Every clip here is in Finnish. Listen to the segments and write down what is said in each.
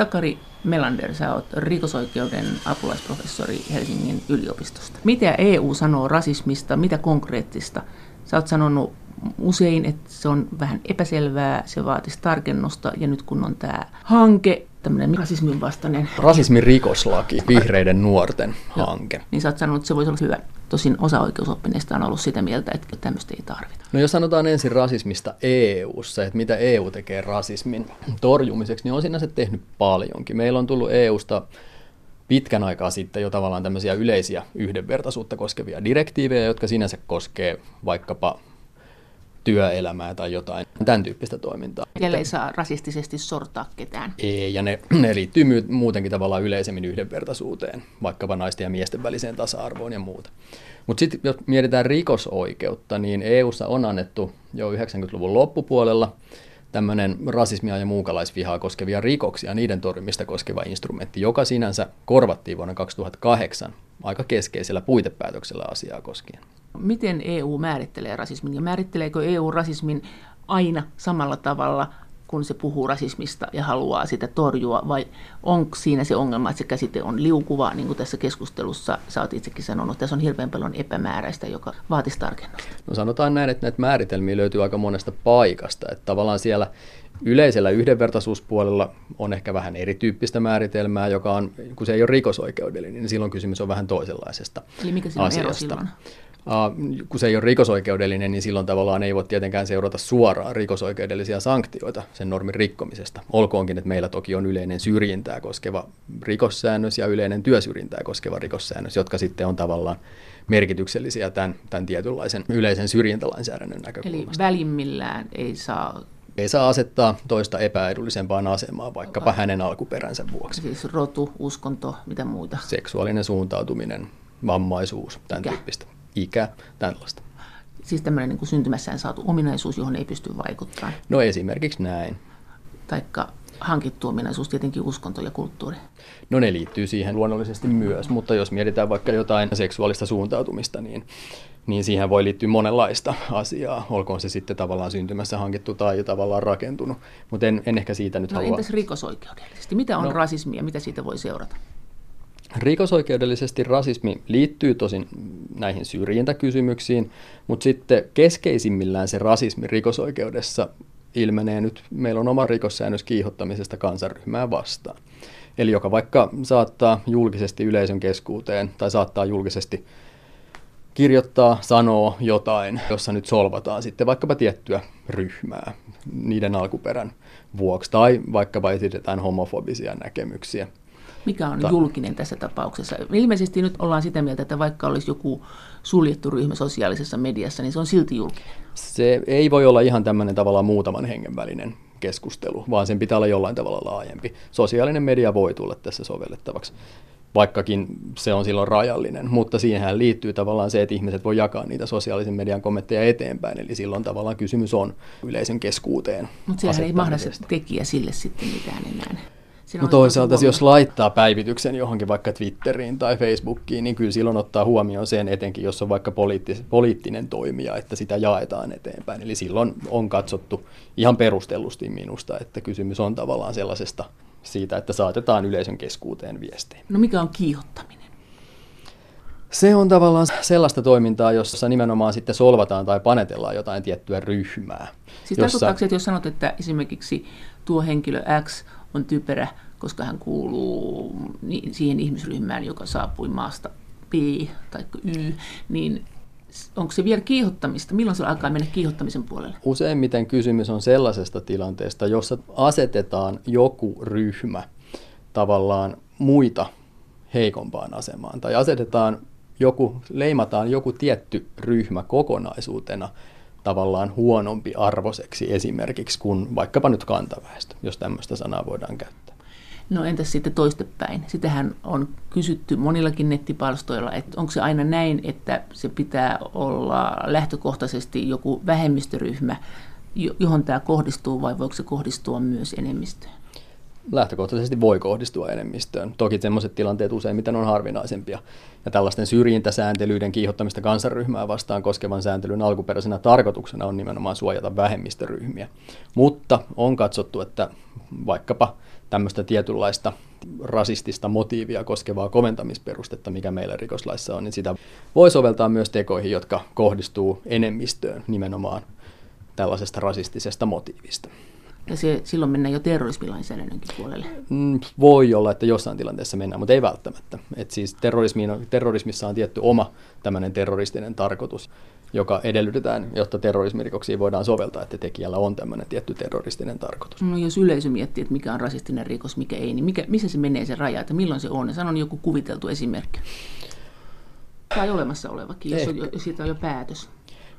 Sakari Melander, sä oot rikosoikeuden apulaisprofessori Helsingin yliopistosta. Mitä EU sanoo rasismista, mitä konkreettista? Sä oot sanonut usein, että se on vähän epäselvää, se vaatisi tarkennusta ja nyt kun on tämä hanke, tämmöinen rasismin vastainen... Rasismin rikoslaki, vihreiden nuorten hanke. Niin sä oot sanonut, että se voisi olla hyvä. Tosin osa oikeusoppineista on ollut sitä mieltä, että tämmöistä ei tarvita. No jos sanotaan ensin rasismista EU-ssa, että mitä EU tekee rasismin torjumiseksi, niin on siinä se tehnyt paljonkin. Meillä on tullut EUsta pitkän aikaa sitten jo tavallaan tämmöisiä yleisiä yhdenvertaisuutta koskevia direktiivejä, jotka sinänsä koskee vaikkapa työelämää tai jotain, tämän tyyppistä toimintaa. Siellä ei saa rasistisesti sortaa ketään. Ei, ja ne, ne liittyy muutenkin tavallaan yleisemmin yhdenvertaisuuteen, vaikkapa naisten ja miesten väliseen tasa-arvoon ja muuta. Mutta sitten jos mietitään rikosoikeutta, niin EUssa on annettu jo 90-luvun loppupuolella tämmöinen rasismia ja muukalaisvihaa koskevia rikoksia, niiden torjumista koskeva instrumentti, joka sinänsä korvattiin vuonna 2008 aika keskeisellä puitepäätöksellä asiaa koskien. Miten EU määrittelee rasismin ja määritteleekö EU rasismin aina samalla tavalla, kun se puhuu rasismista ja haluaa sitä torjua, vai onko siinä se ongelma, että se käsite on liukuva, niin kuin tässä keskustelussa sä oot itsekin sanonut, tässä on hirveän paljon epämääräistä, joka vaatisi tarkennusta? No sanotaan näin, että näitä määritelmiä löytyy aika monesta paikasta, että tavallaan siellä Yleisellä yhdenvertaisuuspuolella on ehkä vähän erityyppistä määritelmää, joka on, kun se ei ole rikosoikeudellinen, niin silloin kysymys on vähän toisenlaisesta Eli mikä siinä asiasta. ero silloin? Kun se ei ole rikosoikeudellinen, niin silloin tavallaan ei voi tietenkään seurata suoraan rikosoikeudellisia sanktioita sen normin rikkomisesta. Olkoonkin, että meillä toki on yleinen syrjintää koskeva rikossäännös ja yleinen työsyrjintää koskeva rikossäännös, jotka sitten on tavallaan merkityksellisiä tämän, tämän tietynlaisen yleisen syrjintälainsäädännön näkökulmasta. Eli välimmillään ei saa ei saa asettaa toista epäedullisempaan asemaan vaikkapa hänen alkuperänsä vuoksi. Siis rotu, uskonto, mitä muuta? Seksuaalinen suuntautuminen, vammaisuus, tämän Ikä. tyyppistä. Ikä, tällaista. Siis tämmöinen niin kuin syntymässään saatu ominaisuus, johon ei pysty vaikuttamaan. No esimerkiksi näin. Taikka hankittu ominaisuus, tietenkin uskonto ja kulttuuri. No ne liittyy siihen luonnollisesti myös, mutta jos mietitään vaikka jotain seksuaalista suuntautumista, niin niin siihen voi liittyä monenlaista asiaa, olkoon se sitten tavallaan syntymässä hankittu tai tavallaan rakentunut, mutta en, en ehkä siitä nyt no, halua... entäs rikosoikeudellisesti? Mitä on no, rasismi ja mitä siitä voi seurata? Rikosoikeudellisesti rasismi liittyy tosin näihin syrjintäkysymyksiin, mutta sitten keskeisimmillään se rasismi rikosoikeudessa ilmenee nyt, meillä on oma rikossäännös kiihottamisesta kansanryhmää vastaan. Eli joka vaikka saattaa julkisesti yleisön keskuuteen tai saattaa julkisesti kirjoittaa, sanoo jotain, jossa nyt solvataan sitten vaikkapa tiettyä ryhmää niiden alkuperän vuoksi, tai vaikkapa esitetään homofobisia näkemyksiä. Mikä on Ta- julkinen tässä tapauksessa? Ilmeisesti nyt ollaan sitä mieltä, että vaikka olisi joku suljettu ryhmä sosiaalisessa mediassa, niin se on silti julkinen. Se ei voi olla ihan tämmöinen tavallaan muutaman hengen välinen keskustelu, vaan sen pitää olla jollain tavalla laajempi. Sosiaalinen media voi tulla tässä sovellettavaksi vaikkakin se on silloin rajallinen, mutta siihen liittyy tavallaan se, että ihmiset voi jakaa niitä sosiaalisen median kommentteja eteenpäin, eli silloin tavallaan kysymys on yleisön keskuuteen. Mutta sehän ei mahdollista tekijä sille sitten mitään enää. No toisaalta jos laittaa päivityksen johonkin vaikka Twitteriin tai Facebookiin, niin kyllä silloin ottaa huomioon sen, etenkin jos on vaikka poliittis- poliittinen toimija, että sitä jaetaan eteenpäin. Eli silloin on katsottu ihan perustellusti minusta, että kysymys on tavallaan sellaisesta siitä, että saatetaan yleisön keskuuteen viestejä. No mikä on kiihottaminen? Se on tavallaan sellaista toimintaa, jossa nimenomaan sitten solvataan tai panetellaan jotain tiettyä ryhmää. Siis jossa... tarkoittaako että jos sanot, että esimerkiksi tuo henkilö X on typerä, koska hän kuuluu siihen ihmisryhmään, joka saapui maasta B tai Y, niin onko se vielä kiihottamista? Milloin se alkaa mennä kiihottamisen puolelle? Useimmiten kysymys on sellaisesta tilanteesta, jossa asetetaan joku ryhmä tavallaan muita heikompaan asemaan tai asetetaan joku, leimataan joku tietty ryhmä kokonaisuutena tavallaan huonompi arvoseksi esimerkiksi kuin vaikkapa nyt kantaväestö, jos tämmöistä sanaa voidaan käyttää. No entäs sitten toistepäin? Sitähän on kysytty monillakin nettipalstoilla, että onko se aina näin, että se pitää olla lähtökohtaisesti joku vähemmistöryhmä, johon tämä kohdistuu vai voiko se kohdistua myös enemmistöön? Lähtökohtaisesti voi kohdistua enemmistöön. Toki sellaiset tilanteet useimmiten on harvinaisempia. Ja tällaisten syrjintäsääntelyiden kiihottamista kansanryhmää vastaan koskevan sääntelyn alkuperäisenä tarkoituksena on nimenomaan suojata vähemmistöryhmiä. Mutta on katsottu, että vaikkapa tämmöistä tietynlaista rasistista motiivia koskevaa koventamisperustetta, mikä meillä rikoslaissa on, niin sitä voi soveltaa myös tekoihin, jotka kohdistuu enemmistöön nimenomaan tällaisesta rasistisesta motiivista. Ja se, silloin mennään jo terrorismilainsäädännönkin puolelle. Mm, voi olla, että jossain tilanteessa mennään, mutta ei välttämättä. Et siis terrorismissa on tietty oma tämmöinen terroristinen tarkoitus, joka edellytetään, jotta terrorismirikoksiin voidaan soveltaa, että tekijällä on tämmöinen tietty terroristinen tarkoitus. No jos yleisö miettii, että mikä on rasistinen rikos, mikä ei, niin mikä, missä se menee se raja, että milloin se on? Sanon joku kuviteltu esimerkki. Tai olemassa olevakin, jos, on, jos siitä on jo päätös.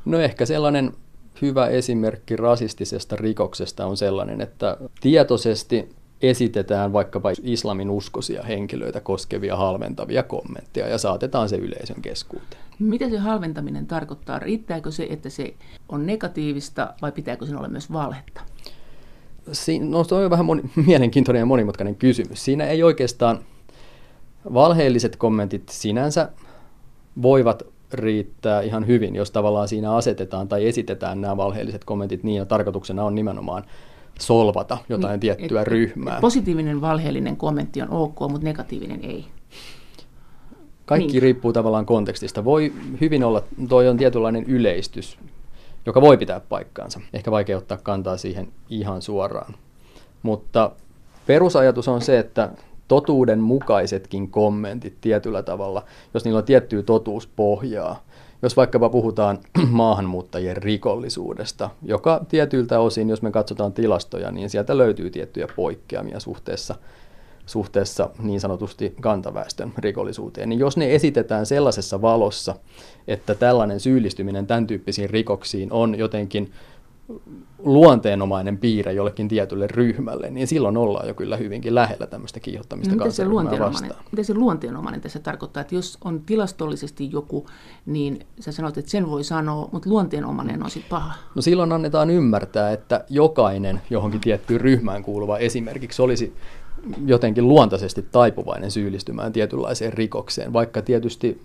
No ehkä sellainen hyvä esimerkki rasistisesta rikoksesta on sellainen, että tietoisesti esitetään vaikkapa islamin uskoisia henkilöitä koskevia halventavia kommentteja ja saatetaan se yleisön keskuuteen. Mitä se halventaminen tarkoittaa? Riittääkö se, että se on negatiivista vai pitääkö sen olla myös valhetta? Siin, no se on vähän moni, mielenkiintoinen ja monimutkainen kysymys. Siinä ei oikeastaan valheelliset kommentit sinänsä voivat riittää ihan hyvin, jos tavallaan siinä asetetaan tai esitetään nämä valheelliset kommentit niin, ja tarkoituksena on nimenomaan solvata jotain niin, tiettyä et, ryhmää. Et positiivinen valheellinen kommentti on ok, mutta negatiivinen ei. Kaikki niin. riippuu tavallaan kontekstista. Voi hyvin olla, toi on tietynlainen yleistys, joka voi pitää paikkaansa. Ehkä vaikea ottaa kantaa siihen ihan suoraan. Mutta perusajatus on se, että totuuden mukaisetkin kommentit tietyllä tavalla, jos niillä on tiettyä totuuspohjaa. Jos vaikkapa puhutaan maahanmuuttajien rikollisuudesta, joka tietyiltä osin, jos me katsotaan tilastoja, niin sieltä löytyy tiettyjä poikkeamia suhteessa, suhteessa niin sanotusti kantaväestön rikollisuuteen. Niin jos ne esitetään sellaisessa valossa, että tällainen syyllistyminen tämän tyyppisiin rikoksiin on jotenkin luonteenomainen piirre jollekin tietylle ryhmälle, niin silloin ollaan jo kyllä hyvinkin lähellä tämmöistä kiihottamista no, se vastaan. Mitä se luonteenomainen tässä tarkoittaa, että jos on tilastollisesti joku, niin sä sanot, että sen voi sanoa, mutta luonteenomainen on sitten paha. No silloin annetaan ymmärtää, että jokainen johonkin tiettyyn ryhmään kuuluva esimerkiksi olisi jotenkin luontaisesti taipuvainen syyllistymään tietynlaiseen rikokseen, vaikka tietysti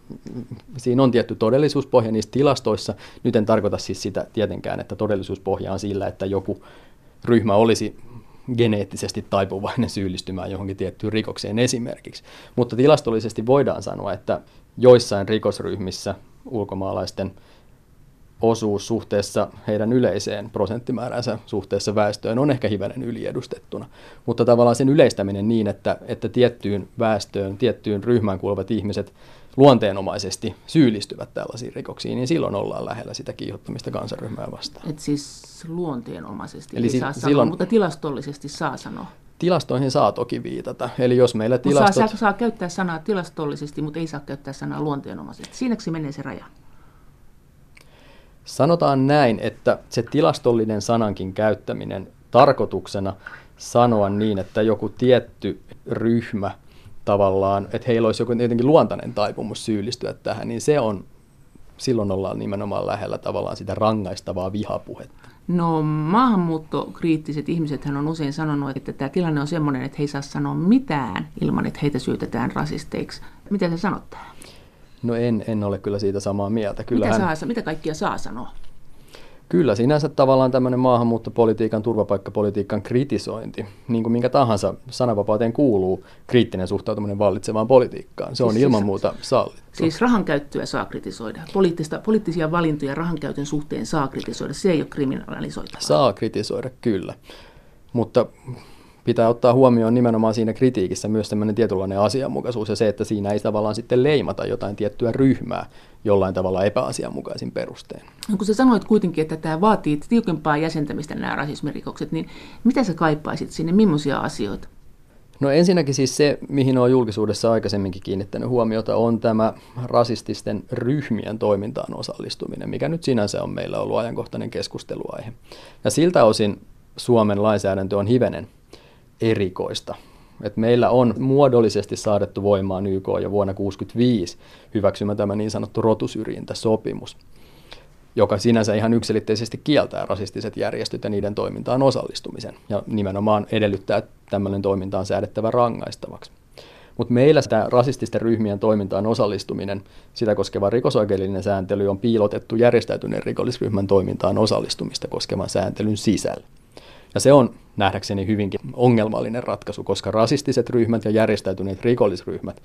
siinä on tietty todellisuuspohja niissä tilastoissa. Nyt en tarkoita siis sitä tietenkään, että todellisuuspohja on sillä, että joku ryhmä olisi geneettisesti taipuvainen syyllistymään johonkin tiettyyn rikokseen esimerkiksi. Mutta tilastollisesti voidaan sanoa, että joissain rikosryhmissä ulkomaalaisten osuus suhteessa heidän yleiseen prosenttimääränsä suhteessa väestöön on ehkä hivenen yliedustettuna. Mutta tavallaan sen yleistäminen niin, että, että tiettyyn väestöön, tiettyyn ryhmään kuuluvat ihmiset luonteenomaisesti syyllistyvät tällaisiin rikoksiin, niin silloin ollaan lähellä sitä kiihottamista kansanryhmää vastaan. Et siis luonteenomaisesti Eli si- saa silloin, sanoa, mutta tilastollisesti saa sanoa. Tilastoihin saa toki viitata. Eli jos meillä tilastot... Saa, saa, saa käyttää sanaa tilastollisesti, mutta ei saa käyttää sanaa luonteenomaisesti. Siinäkö menee se raja? Sanotaan näin, että se tilastollinen sanankin käyttäminen tarkoituksena sanoa niin, että joku tietty ryhmä tavallaan, että heillä olisi joku jotenkin luontainen taipumus syyllistyä tähän, niin se on, silloin ollaan nimenomaan lähellä tavallaan sitä rangaistavaa vihapuhetta. No maahanmuuttokriittiset ihmiset on usein sanonut, että tämä tilanne on sellainen, että he ei saa sanoa mitään ilman, että heitä syytetään rasisteiksi. Mitä sä sanot tähän? No en, en ole kyllä siitä samaa mieltä. Kyllähän, mitä, saa, mitä kaikkia saa sanoa? Kyllä, sinänsä tavallaan tämmöinen maahanmuuttopolitiikan, turvapaikkapolitiikan kritisointi, niin kuin minkä tahansa sananvapauteen kuuluu kriittinen suhtautuminen vallitsevaan politiikkaan. Se on siis, ilman muuta sallittu. Siis rahan käyttöä saa kritisoida. Poliittista, poliittisia valintoja rahan käytön suhteen saa kritisoida. Se ei ole kriminalisoitavaa. Saa kritisoida, kyllä. Mutta pitää ottaa huomioon nimenomaan siinä kritiikissä myös tämmöinen tietynlainen asianmukaisuus ja se, että siinä ei tavallaan sitten leimata jotain tiettyä ryhmää jollain tavalla epäasianmukaisin perustein. No kun sä sanoit kuitenkin, että tämä vaatii tiukempaa jäsentämistä nämä rasismirikokset, niin mitä sä kaipaisit sinne, millaisia asioita? No ensinnäkin siis se, mihin on julkisuudessa aikaisemminkin kiinnittänyt huomiota, on tämä rasististen ryhmien toimintaan osallistuminen, mikä nyt sinänsä on meillä ollut ajankohtainen keskusteluaihe. Ja siltä osin Suomen lainsäädäntö on hivenen erikoista. Et meillä on muodollisesti saadettu voimaan YK jo vuonna 1965 hyväksymä tämä niin sanottu rotusyrjintäsopimus. joka sinänsä ihan yksilitteisesti kieltää rasistiset järjestöt ja niiden toimintaan osallistumisen ja nimenomaan edellyttää, että tämmöinen toiminta on säädettävä rangaistavaksi. Mutta meillä sitä rasististen ryhmien toimintaan osallistuminen, sitä koskeva rikosoikeudellinen sääntely on piilotettu järjestäytyneen rikollisryhmän toimintaan osallistumista koskevan sääntelyn sisällä. Ja se on nähdäkseni hyvinkin ongelmallinen ratkaisu, koska rasistiset ryhmät ja järjestäytyneet rikollisryhmät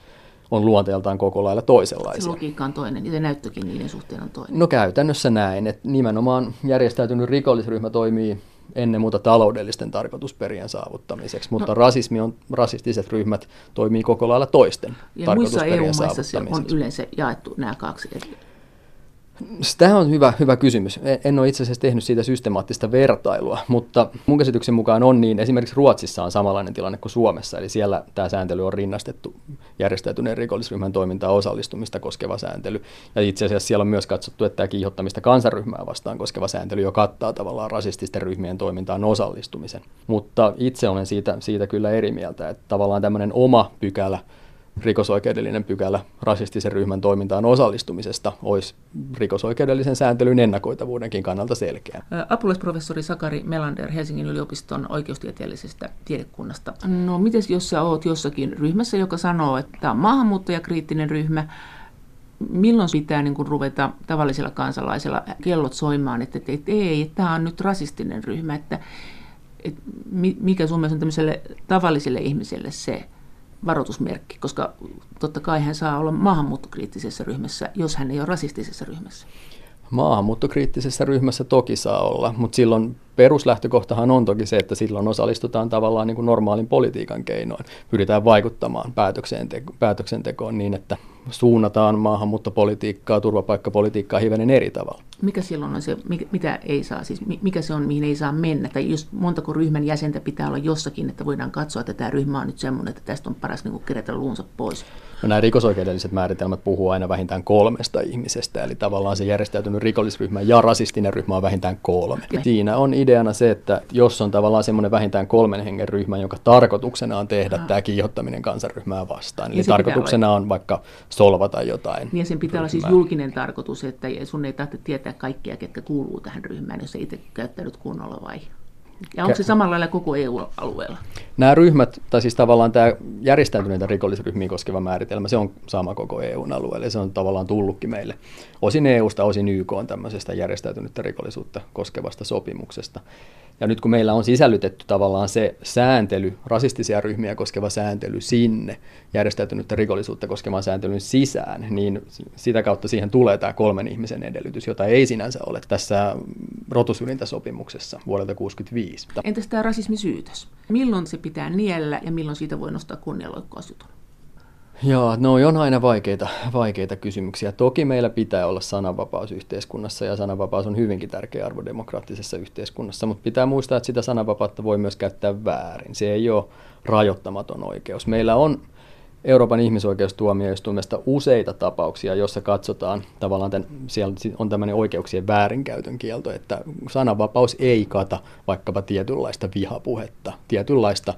on luonteeltaan koko lailla toisenlaisia. Se logiikka on toinen, ja näyttökin niiden suhteen on toinen. No käytännössä näin, että nimenomaan järjestäytynyt rikollisryhmä toimii ennen muuta taloudellisten tarkoitusperien saavuttamiseksi, mutta no. rasismi on, rasistiset ryhmät toimii koko lailla toisten ja tarkoitusperien muissa EU-maissa on yleensä jaettu nämä kaksi eri Tämä on hyvä, hyvä kysymys. En ole itse asiassa tehnyt siitä systemaattista vertailua, mutta mun käsityksen mukaan on niin, esimerkiksi Ruotsissa on samanlainen tilanne kuin Suomessa, eli siellä tämä sääntely on rinnastettu järjestäytyneen rikollisryhmän toimintaa osallistumista koskeva sääntely. Ja itse asiassa siellä on myös katsottu, että tämä kiihottamista kansanryhmää vastaan koskeva sääntely jo kattaa tavallaan rasististen ryhmien toimintaan osallistumisen. Mutta itse olen siitä, siitä kyllä eri mieltä, että tavallaan tämmöinen oma pykälä – rikosoikeudellinen pykälä rasistisen ryhmän toimintaan osallistumisesta olisi rikosoikeudellisen sääntelyn ennakoitavuudenkin kannalta selkeä. Apulaisprofessori Sakari Melander Helsingin yliopiston oikeustieteellisestä tiedekunnasta. No miten jos sä oot jossakin ryhmässä, joka sanoo, että tämä on maahanmuuttajakriittinen ryhmä, milloin pitää niin kuin ruveta tavallisella kansalaisella kellot soimaan, että, että, että ei, että tämä on nyt rasistinen ryhmä, että, että mikä sun mielestä on tämmöiselle tavalliselle ihmiselle se varoitusmerkki, koska totta kai hän saa olla maahanmuuttokriittisessä ryhmässä, jos hän ei ole rasistisessa ryhmässä. Maahanmuuttokriittisessä ryhmässä toki saa olla, mutta silloin peruslähtökohtahan on toki se, että silloin osallistutaan tavallaan niin kuin normaalin politiikan keinoin. Pyritään vaikuttamaan päätöksentekoon niin, että suunnataan maahanmuuttopolitiikkaa, turvapaikkapolitiikkaa hivenen eri tavalla. Mikä silloin on se, mitä ei saa, siis mikä se on, mihin ei saa mennä? Tai just montako ryhmän jäsentä pitää olla jossakin, että voidaan katsoa, että tämä ryhmä on nyt semmoinen, että tästä on paras niin kerätä luunsa pois. No nämä rikosoikeudelliset määritelmät puhuu aina vähintään kolmesta ihmisestä, eli tavallaan se järjestäytynyt rikollisryhmä ja rasistinen ryhmä on vähintään kolme. Siinä on ideana se, että jos on tavallaan semmoinen vähintään kolmen hengen ryhmä, jonka tarkoituksena on tehdä Aha. tämä kiihottaminen kansanryhmää vastaan, eli tarkoituksena on vaikka solvata jotain. Niin sen pitää ryhmää. olla siis julkinen tarkoitus, että sun ei tarvitse tietää kaikkia, ketkä kuuluu tähän ryhmään, jos ei itse käyttänyt kunnolla vai? Ja onko se samalla lailla koko EU-alueella? Nämä ryhmät, tai siis tavallaan tämä järjestäytyneitä rikollisryhmiä koskeva määritelmä, se on sama koko EU-alueelle. Se on tavallaan tullutkin meille osin EU-sta, osin YK on tämmöisestä järjestäytynyttä rikollisuutta koskevasta sopimuksesta. Ja nyt kun meillä on sisällytetty tavallaan se sääntely, rasistisia ryhmiä koskeva sääntely sinne järjestäytynyttä rikollisuutta koskevan sääntelyn sisään, niin sitä kautta siihen tulee tämä kolmen ihmisen edellytys, jota ei sinänsä ole tässä rotusyrjintäsopimuksessa vuodelta 1965. Entäs tämä rasismisyytös? Milloin se pitää niellä ja milloin siitä voi nostaa kunnianloukkausjutun? Joo, no on aina vaikeita, vaikeita kysymyksiä. Toki meillä pitää olla sananvapaus yhteiskunnassa ja sananvapaus on hyvinkin tärkeä arvo demokraattisessa yhteiskunnassa, mutta pitää muistaa, että sitä sananvapautta voi myös käyttää väärin. Se ei ole rajoittamaton oikeus. Meillä on Euroopan ihmisoikeustuomioistuimesta useita tapauksia, joissa katsotaan tavallaan, tämän, siellä on tämmöinen oikeuksien väärinkäytön kielto, että sananvapaus ei kata vaikkapa tietynlaista vihapuhetta, tietynlaista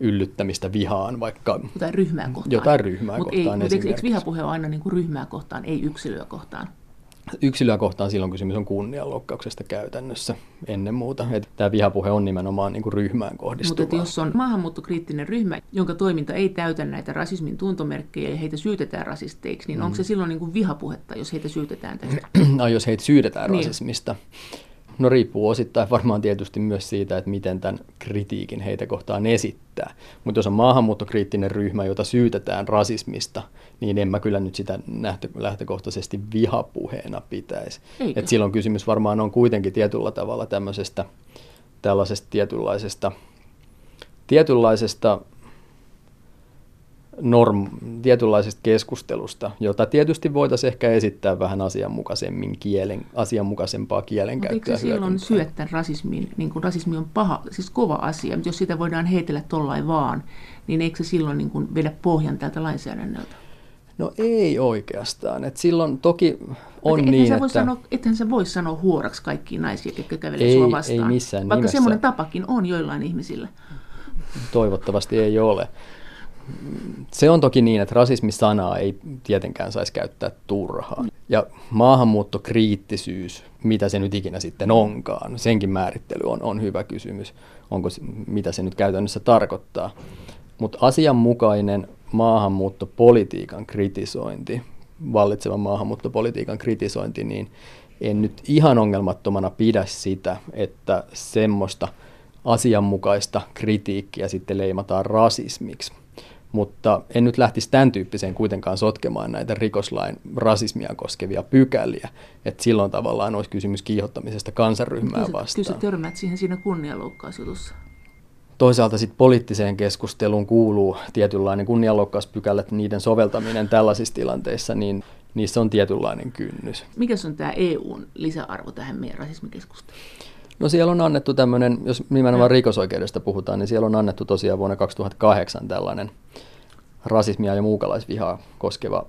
yllyttämistä vihaan, vaikka jotain ryhmää kohtaan. Jotain ryhmää Mut kohtaan ei, eikö vihapuhe ole aina niin kuin ryhmää kohtaan, ei yksilöä kohtaan? Yksilöä kohtaan silloin kysymys on kunnianloukkauksesta käytännössä ennen muuta. Että tämä vihapuhe on nimenomaan niin kuin ryhmään kohdistuvaa. Mutta jos on maahanmuuttokriittinen ryhmä, jonka toiminta ei täytä näitä rasismin tuntomerkkejä ja heitä syytetään rasisteiksi, niin mm. onko se silloin niin kuin vihapuhetta, jos heitä syytetään tästä? no, jos heitä syytetään niin. rasismista. No riippuu osittain varmaan tietysti myös siitä, että miten tämän kritiikin heitä kohtaan esittää. Mutta jos on maahanmuuttokriittinen ryhmä, jota syytetään rasismista, niin en mä kyllä nyt sitä lähtökohtaisesti vihapuheena pitäisi. Et silloin kysymys varmaan on kuitenkin tietyllä tavalla tämmöisestä tällaisesta tietynlaisesta, tietynlaisesta norm, tietynlaisesta keskustelusta, jota tietysti voitaisiin ehkä esittää vähän asianmukaisemmin kielen, asianmukaisempaa kielenkäyttöä. Mutta eikö se silloin syöttää rasismiin, niin kuin rasismi on paha, siis kova asia, mutta jos sitä voidaan heitellä tollain vaan, niin eikö se silloin niin kuin vedä pohjan tältä lainsäädännöltä? No ei oikeastaan. Et silloin toki on ethän niin, sä että... Sanoa, ethän sä voi sanoa huoraksi kaikkiin naisia, jotka kävelee ei, sua vastaan. Ei missään Vaikka nimessä. semmoinen tapakin on joillain ihmisillä. Toivottavasti ei ole. Se on toki niin, että rasismisanaa ei tietenkään saisi käyttää turhaan. Ja maahanmuuttokriittisyys, mitä se nyt ikinä sitten onkaan, senkin määrittely on, on hyvä kysymys, onko, mitä se nyt käytännössä tarkoittaa. Mutta asianmukainen maahanmuuttopolitiikan kritisointi, vallitsevan maahanmuuttopolitiikan kritisointi, niin en nyt ihan ongelmattomana pidä sitä, että semmoista asianmukaista kritiikkiä sitten leimataan rasismiksi mutta en nyt lähtisi tämän tyyppiseen kuitenkaan sotkemaan näitä rikoslain rasismia koskevia pykäliä, että silloin tavallaan olisi kysymys kiihottamisesta kansanryhmää vastaan. Kyllä sä törmät siihen siinä kunnianloukkausjutussa. Toisaalta sitten poliittiseen keskusteluun kuuluu tietynlainen kunnianloukkauspykälä, että niiden soveltaminen tällaisissa tilanteissa, niin niissä on tietynlainen kynnys. Mikä on tämä EUn lisäarvo tähän meidän rasismikeskusteluun? No siellä on annettu tämmöinen, jos nimenomaan rikosoikeudesta puhutaan, niin siellä on annettu tosiaan vuonna 2008 tällainen rasismia ja muukalaisvihaa koskeva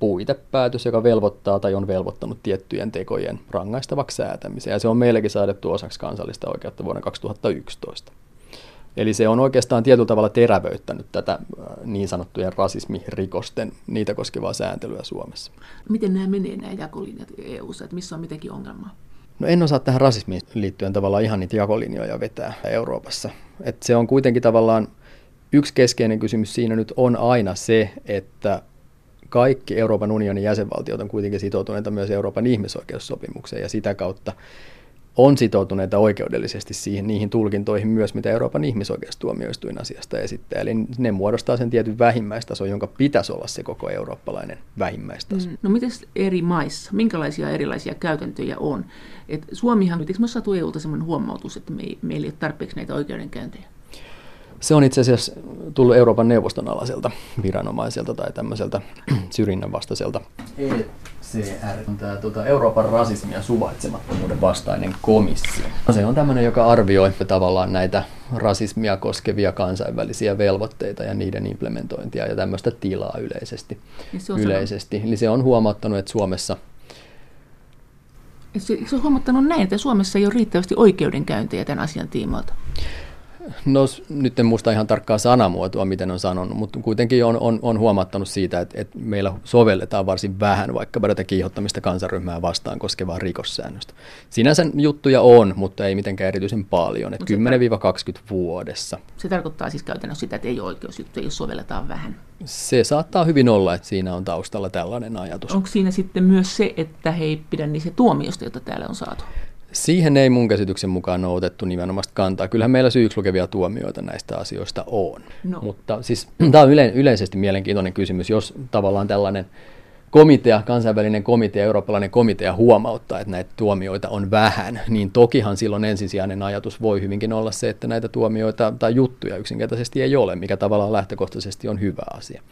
puitepäätös, joka velvoittaa tai on velvoittanut tiettyjen tekojen rangaistavaksi säätämiseen. Ja se on meillekin säädetty osaksi kansallista oikeutta vuonna 2011. Eli se on oikeastaan tietyllä tavalla terävöittänyt tätä äh, niin sanottujen rasismirikosten, niitä koskevaa sääntelyä Suomessa. Miten nämä menee nämä jakolinjat EU-ssa, että missä on mitenkin ongelmaa? No en osaa tähän rasismiin liittyen tavallaan ihan niitä jakolinjoja vetää Euroopassa. Et se on kuitenkin tavallaan yksi keskeinen kysymys siinä nyt on aina se, että kaikki Euroopan unionin jäsenvaltiot on kuitenkin sitoutuneita myös Euroopan ihmisoikeussopimukseen ja sitä kautta on sitoutuneita oikeudellisesti siihen, niihin tulkintoihin myös, mitä Euroopan ihmisoikeustuomioistuin asiasta esittää. Eli ne muodostaa sen tietyn vähimmäistason, jonka pitäisi olla se koko eurooppalainen vähimmäistaso. Mm. No miten eri maissa, minkälaisia erilaisia käytäntöjä on? Et Suomihan, eikö me saatu EUlta sellainen huomautus, että me ei, meillä ei ole tarpeeksi näitä oikeudenkäyntejä? Se on itse asiassa tullut Euroopan neuvoston alaiselta viranomaiselta tai tämmöiseltä syrjinnän vastaiselta. ECR on tämä tuota, Euroopan rasismi ja suvaitsemattomuuden vastainen komissio. No, se on tämmöinen, joka arvioi tavallaan näitä rasismia koskevia kansainvälisiä velvoitteita ja niiden implementointia ja tämmöistä tilaa yleisesti. Se on yleisesti. Eli se on huomauttanut, että Suomessa se on huomattanut näin, että Suomessa ei ole riittävästi oikeudenkäyntejä tämän asian tiimoilta? No nyt en muista ihan tarkkaa sanamuotoa, miten on sanonut, mutta kuitenkin on, on, on huomattanut siitä, että, että meillä sovelletaan varsin vähän vaikka tätä kiihottamista kansanryhmää vastaan koskevaa rikossäännöstä. Sinänsä juttuja on, mutta ei mitenkään erityisen paljon, että 10-20 vuodessa. Se tarkoittaa siis käytännössä sitä, että ei ole oikeusjuttuja, jos sovelletaan vähän. Se saattaa hyvin olla, että siinä on taustalla tällainen ajatus. Onko siinä sitten myös se, että he ei pidä niistä tuomiosta, joita täällä on saatu? Siihen ei mun käsityksen mukaan ole otettu nimenomaan kantaa. Kyllähän meillä syyksi tuomioita näistä asioista on. No. Mutta siis tämä on yle, yleisesti mielenkiintoinen kysymys, jos tavallaan tällainen komitea, kansainvälinen komitea, eurooppalainen komitea huomauttaa, että näitä tuomioita on vähän, niin tokihan silloin ensisijainen ajatus voi hyvinkin olla se, että näitä tuomioita tai juttuja yksinkertaisesti ei ole, mikä tavallaan lähtökohtaisesti on hyvä asia.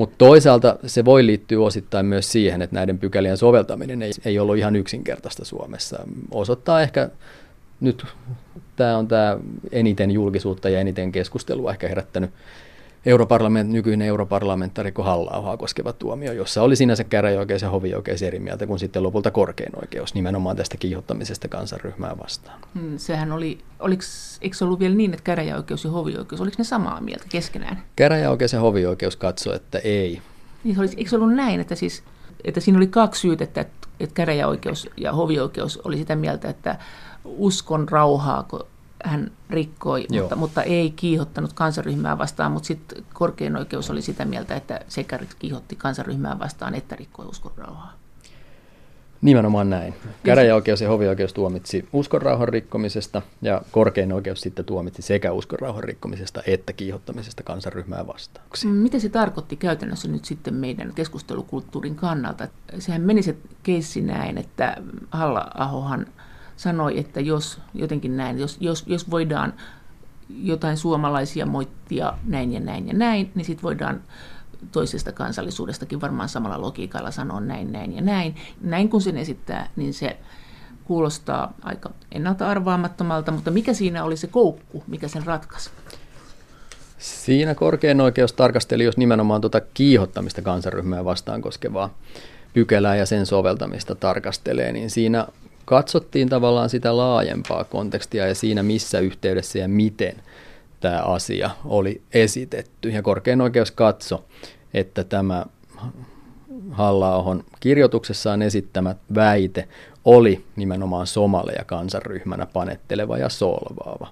Mutta toisaalta se voi liittyä osittain myös siihen, että näiden pykälien soveltaminen ei, ei ollut ihan yksinkertaista Suomessa. Osoittaa ehkä nyt tämä on tämä eniten julkisuutta ja eniten keskustelua ehkä herättänyt Europarlament, nykyinen europarlamentaarikko halla koskeva tuomio, jossa oli sinänsä käräjäoikeus ja hovioikeus eri mieltä kuin sitten lopulta korkein oikeus nimenomaan tästä kiihottamisesta kansanryhmää vastaan. Hmm, sehän oli, oliko, eikö se ollut vielä niin, että käräjäoikeus ja hovioikeus, oliko ne samaa mieltä keskenään? Käräjäoikeus ja hovioikeus katsoi, että ei. Niin, olisi, eikö se ollut näin, että, siis, että siinä oli kaksi syytettä, että, että käräjäoikeus ja hovioikeus oli sitä mieltä, että uskon rauhaa, hän rikkoi, mutta, mutta ei kiihottanut kansaryhmää vastaan, mutta sitten korkein oikeus oli sitä mieltä, että sekä kiihotti kansaryhmää vastaan että rikkoi uskonrauhaa. Nimenomaan näin. Käräjäoikeus ja hovioikeus tuomitsi uskonrauhan rikkomisesta ja korkein oikeus sitten tuomitsi sekä uskonrauhan rikkomisesta että kiihottamisesta kansanryhmää vastaan. Mm, mitä se tarkoitti käytännössä nyt sitten meidän keskustelukulttuurin kannalta? Sehän meni se keissi näin, että Halla-ahohan – sanoi, että jos jotenkin näin, jos, jos, jos voidaan jotain suomalaisia moittia näin ja näin ja näin, niin sitten voidaan toisesta kansallisuudestakin varmaan samalla logiikalla sanoa näin, näin ja näin. Näin kun sen esittää, niin se kuulostaa aika ennalta arvaamattomalta, mutta mikä siinä oli se koukku, mikä sen ratkaisi? Siinä korkein oikeus tarkasteli, jos nimenomaan tuota kiihottamista kansanryhmää vastaan koskevaa pykälää ja sen soveltamista tarkastelee, niin siinä katsottiin tavallaan sitä laajempaa kontekstia ja siinä missä yhteydessä ja miten tämä asia oli esitetty. Ja korkein oikeus katso, että tämä halla kirjoituksessaan esittämä väite oli nimenomaan somaleja kansanryhmänä panetteleva ja solvaava.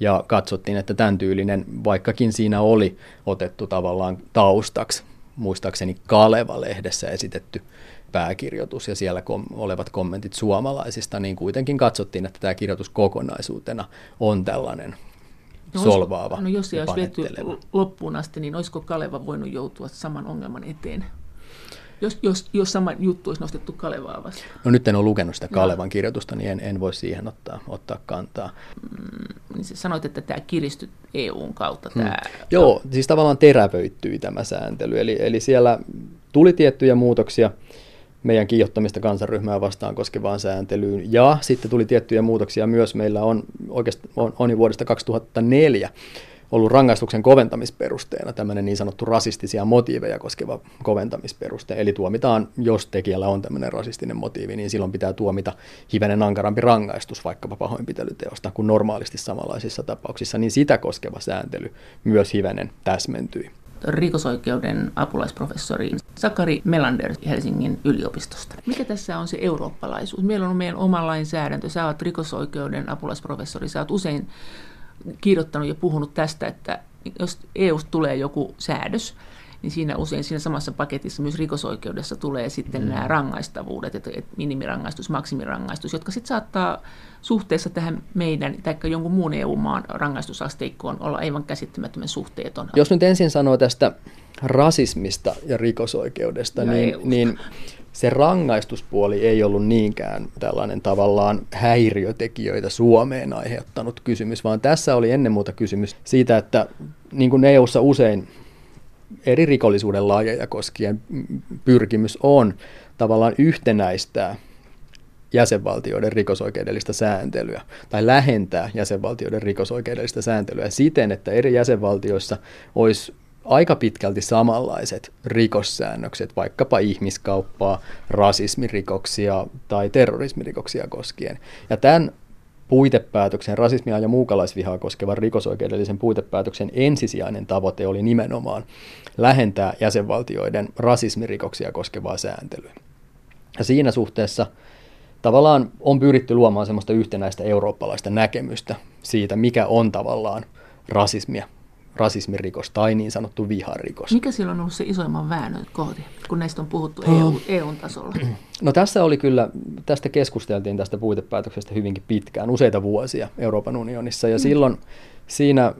Ja katsottiin, että tämän tyylinen, vaikkakin siinä oli otettu tavallaan taustaksi, muistaakseni Kaleva-lehdessä esitetty pääkirjoitus ja siellä kom- olevat kommentit suomalaisista, niin kuitenkin katsottiin, että tämä kirjoitus kokonaisuutena on tällainen no, solvaava No jos se olisi viety loppuun asti, niin olisiko Kaleva voinut joutua saman ongelman eteen? Jos, jos, jos sama juttu olisi nostettu Kalevaa vastaan. No nyt en ole lukenut sitä Kalevan no. kirjoitusta, niin en, en voi siihen ottaa, ottaa kantaa. Mm, niin sä sanoit, että tämä kiristyi EUn kautta. Tämä... Hmm. Joo, siis tavallaan terävöittyi tämä sääntely. Eli, eli siellä tuli tiettyjä muutoksia meidän kiihottamista kansanryhmää vastaan koskevaan sääntelyyn. Ja sitten tuli tiettyjä muutoksia myös. Meillä on oikeastaan on, on jo vuodesta 2004 ollut rangaistuksen koventamisperusteena tämmöinen niin sanottu rasistisia motiiveja koskeva koventamisperuste. Eli tuomitaan, jos tekijällä on tämmöinen rasistinen motiivi, niin silloin pitää tuomita hivenen ankarampi rangaistus vaikkapa pahoinpitelyteosta kuin normaalisti samanlaisissa tapauksissa, niin sitä koskeva sääntely myös hivenen täsmentyi rikosoikeuden apulaisprofessori Sakari Melander Helsingin yliopistosta. Mikä tässä on se eurooppalaisuus? Meillä on meidän oma lainsäädäntö. Sä oot rikosoikeuden apulaisprofessori. Sä oot usein kirjoittanut ja puhunut tästä, että jos EUsta tulee joku säädös, niin siinä usein siinä samassa paketissa myös rikosoikeudessa tulee sitten mm. nämä rangaistavuudet, että, että minimirangaistus, maksimirangaistus, jotka sitten saattaa suhteessa tähän meidän tai jonkun muun EU-maan rangaistusasteikkoon olla aivan käsittämättömän suhteeton. Jos nyt ensin sanoo tästä rasismista ja rikosoikeudesta, ja niin, niin se rangaistuspuoli ei ollut niinkään tällainen tavallaan häiriötekijöitä Suomeen aiheuttanut kysymys, vaan tässä oli ennen muuta kysymys siitä, että niin kuin EU-ssa usein eri rikollisuuden lajeja koskien pyrkimys on tavallaan yhtenäistää jäsenvaltioiden rikosoikeudellista sääntelyä tai lähentää jäsenvaltioiden rikosoikeudellista sääntelyä siten, että eri jäsenvaltioissa olisi aika pitkälti samanlaiset rikossäännökset, vaikkapa ihmiskauppaa, rasismirikoksia tai terrorismirikoksia koskien. Ja tämän puitepäätöksen, rasismia ja muukalaisvihaa koskevan rikosoikeudellisen puitepäätöksen ensisijainen tavoite oli nimenomaan lähentää jäsenvaltioiden rasismirikoksia koskevaa sääntelyä. Ja siinä suhteessa tavallaan on pyritty luomaan semmoista yhtenäistä eurooppalaista näkemystä siitä, mikä on tavallaan rasismia rasismirikos tai niin sanottu viharikos. Mikä silloin on ollut se isoimman väännön kohde, kun näistä on puhuttu EU, EUn tasolla? No tässä oli kyllä, tästä keskusteltiin tästä puitepäätöksestä hyvinkin pitkään, useita vuosia Euroopan unionissa, ja mm. silloin siinä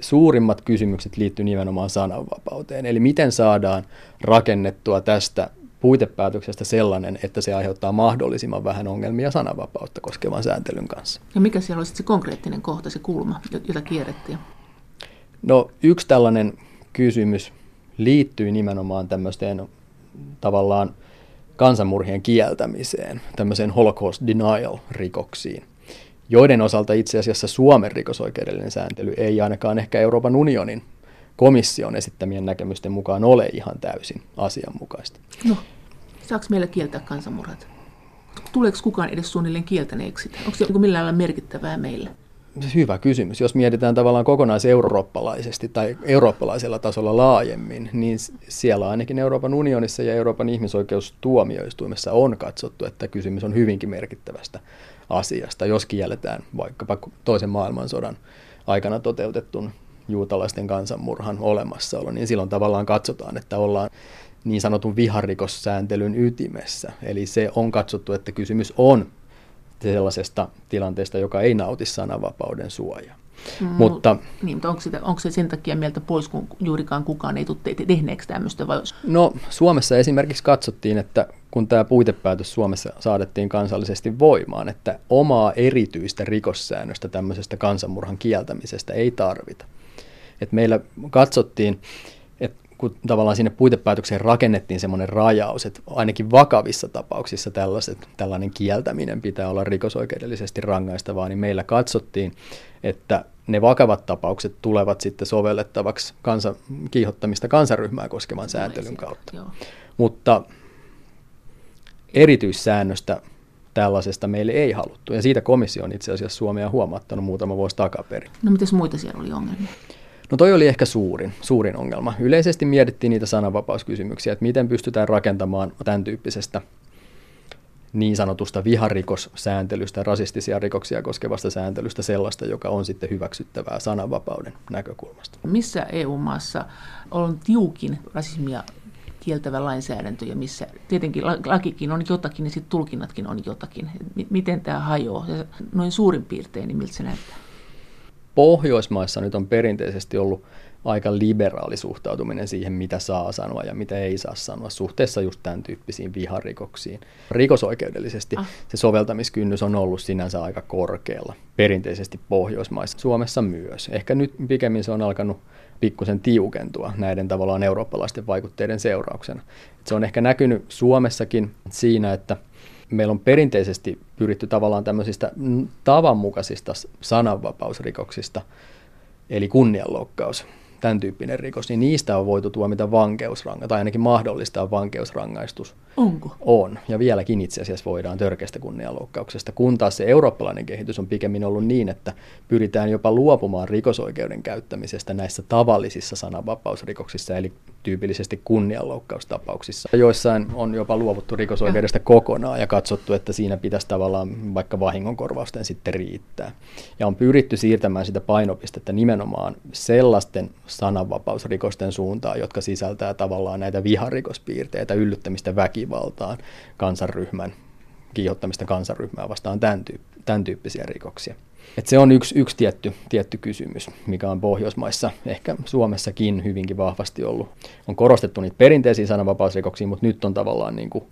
suurimmat kysymykset liittyy nimenomaan sananvapauteen. Eli miten saadaan rakennettua tästä puitepäätöksestä sellainen, että se aiheuttaa mahdollisimman vähän ongelmia sananvapautta koskevan sääntelyn kanssa. Ja mikä siellä olisi se konkreettinen kohta, se kulma, jota kierrettiin? No yksi tällainen kysymys liittyy nimenomaan tämmöiseen tavallaan kansanmurhien kieltämiseen, tämmöiseen Holocaust denial-rikoksiin, joiden osalta itse asiassa Suomen rikosoikeudellinen sääntely ei ainakaan ehkä Euroopan unionin komission esittämien näkemysten mukaan ole ihan täysin asianmukaista. No, saako meillä kieltää kansanmurhat? Tuleeko kukaan edes suunnilleen kieltäneeksi? Onko se millään lailla merkittävää meillä? Hyvä kysymys. Jos mietitään tavallaan kokonaiseurooppalaisesti tai eurooppalaisella tasolla laajemmin, niin siellä ainakin Euroopan unionissa ja Euroopan ihmisoikeustuomioistuimessa on katsottu, että kysymys on hyvinkin merkittävästä asiasta, jos kielletään vaikkapa toisen maailmansodan aikana toteutettun juutalaisten kansanmurhan olemassaolo, niin silloin tavallaan katsotaan, että ollaan niin sanotun viharikossääntelyn ytimessä. Eli se on katsottu, että kysymys on sellaisesta tilanteesta, joka ei nauti sananvapauden suojaa. Mm, mutta, niin, mutta onko, sitä, onko se sen takia mieltä pois, kun juurikaan kukaan ei tule tehneeksi tämmöistä? Vai? No Suomessa esimerkiksi katsottiin, että kun tämä puitepäätös Suomessa saadettiin kansallisesti voimaan, että omaa erityistä rikossäännöstä tämmöisestä kansanmurhan kieltämisestä ei tarvita. Et meillä katsottiin, kun tavallaan sinne puitepäätökseen rakennettiin semmoinen rajaus, että ainakin vakavissa tapauksissa tällaiset, tällainen kieltäminen pitää olla rikosoikeudellisesti rangaistavaa, niin meillä katsottiin, että ne vakavat tapaukset tulevat sitten sovellettavaksi kansa, kiihottamista kansaryhmää koskevan sääntelyn kautta. Joo. Mutta erityissäännöstä tällaisesta meille ei haluttu. Ja siitä komissio on itse asiassa Suomea huomattanut muutama vuosi takaperin. No mitäs muita siellä oli ongelmia? No toi oli ehkä suurin, suurin ongelma. Yleisesti mietittiin niitä sananvapauskysymyksiä, että miten pystytään rakentamaan tämän tyyppisestä niin sanotusta viharikossääntelystä, rasistisia rikoksia koskevasta sääntelystä sellaista, joka on sitten hyväksyttävää sananvapauden näkökulmasta. Missä EU-maassa on tiukin rasismia kieltävä lainsäädäntö ja missä tietenkin lakikin on jotakin ja sitten tulkinnatkin on jotakin. Miten tämä hajoaa? Noin suurin piirtein, niin miltä se näyttää? Pohjoismaissa nyt on perinteisesti ollut aika liberaali suhtautuminen siihen, mitä saa sanoa ja mitä ei saa sanoa suhteessa just tämän tyyppisiin viharikoksiin. Rikosoikeudellisesti ah. se soveltamiskynnys on ollut sinänsä aika korkealla, perinteisesti Pohjoismaissa, Suomessa myös. Ehkä nyt pikemmin se on alkanut pikkusen tiukentua näiden tavallaan eurooppalaisten vaikutteiden seurauksena. Se on ehkä näkynyt Suomessakin siinä, että meillä on perinteisesti pyritty tavallaan tämmöisistä tavanmukaisista sananvapausrikoksista, eli kunnianloukkaus tämän tyyppinen rikos, niin niistä on voitu tuomita vankeusrangaistus, tai ainakin mahdollistaa vankeusrangaistus. Onko? On, ja vieläkin itse asiassa voidaan törkeästä kunnianloukkauksesta, kun taas se eurooppalainen kehitys on pikemmin ollut niin, että pyritään jopa luopumaan rikosoikeuden käyttämisestä näissä tavallisissa sananvapausrikoksissa, eli tyypillisesti kunnianloukkaustapauksissa. Joissain on jopa luovuttu rikosoikeudesta kokonaan ja katsottu, että siinä pitäisi tavallaan vaikka vahingonkorvausten sitten riittää. Ja on pyritty siirtämään sitä painopistettä nimenomaan sellaisten sananvapausrikosten suuntaan, jotka sisältää tavallaan näitä viharikospiirteitä, yllyttämistä väkivaltaan, kansanryhmän, kiihottamista kansanryhmää vastaan, tämän, tyyppi, tämän tyyppisiä rikoksia. Et se on yksi, yksi tietty, tietty kysymys, mikä on Pohjoismaissa, ehkä Suomessakin hyvinkin vahvasti ollut. On korostettu niitä perinteisiä sananvapausrikoksia, mutta nyt on tavallaan niin kuin,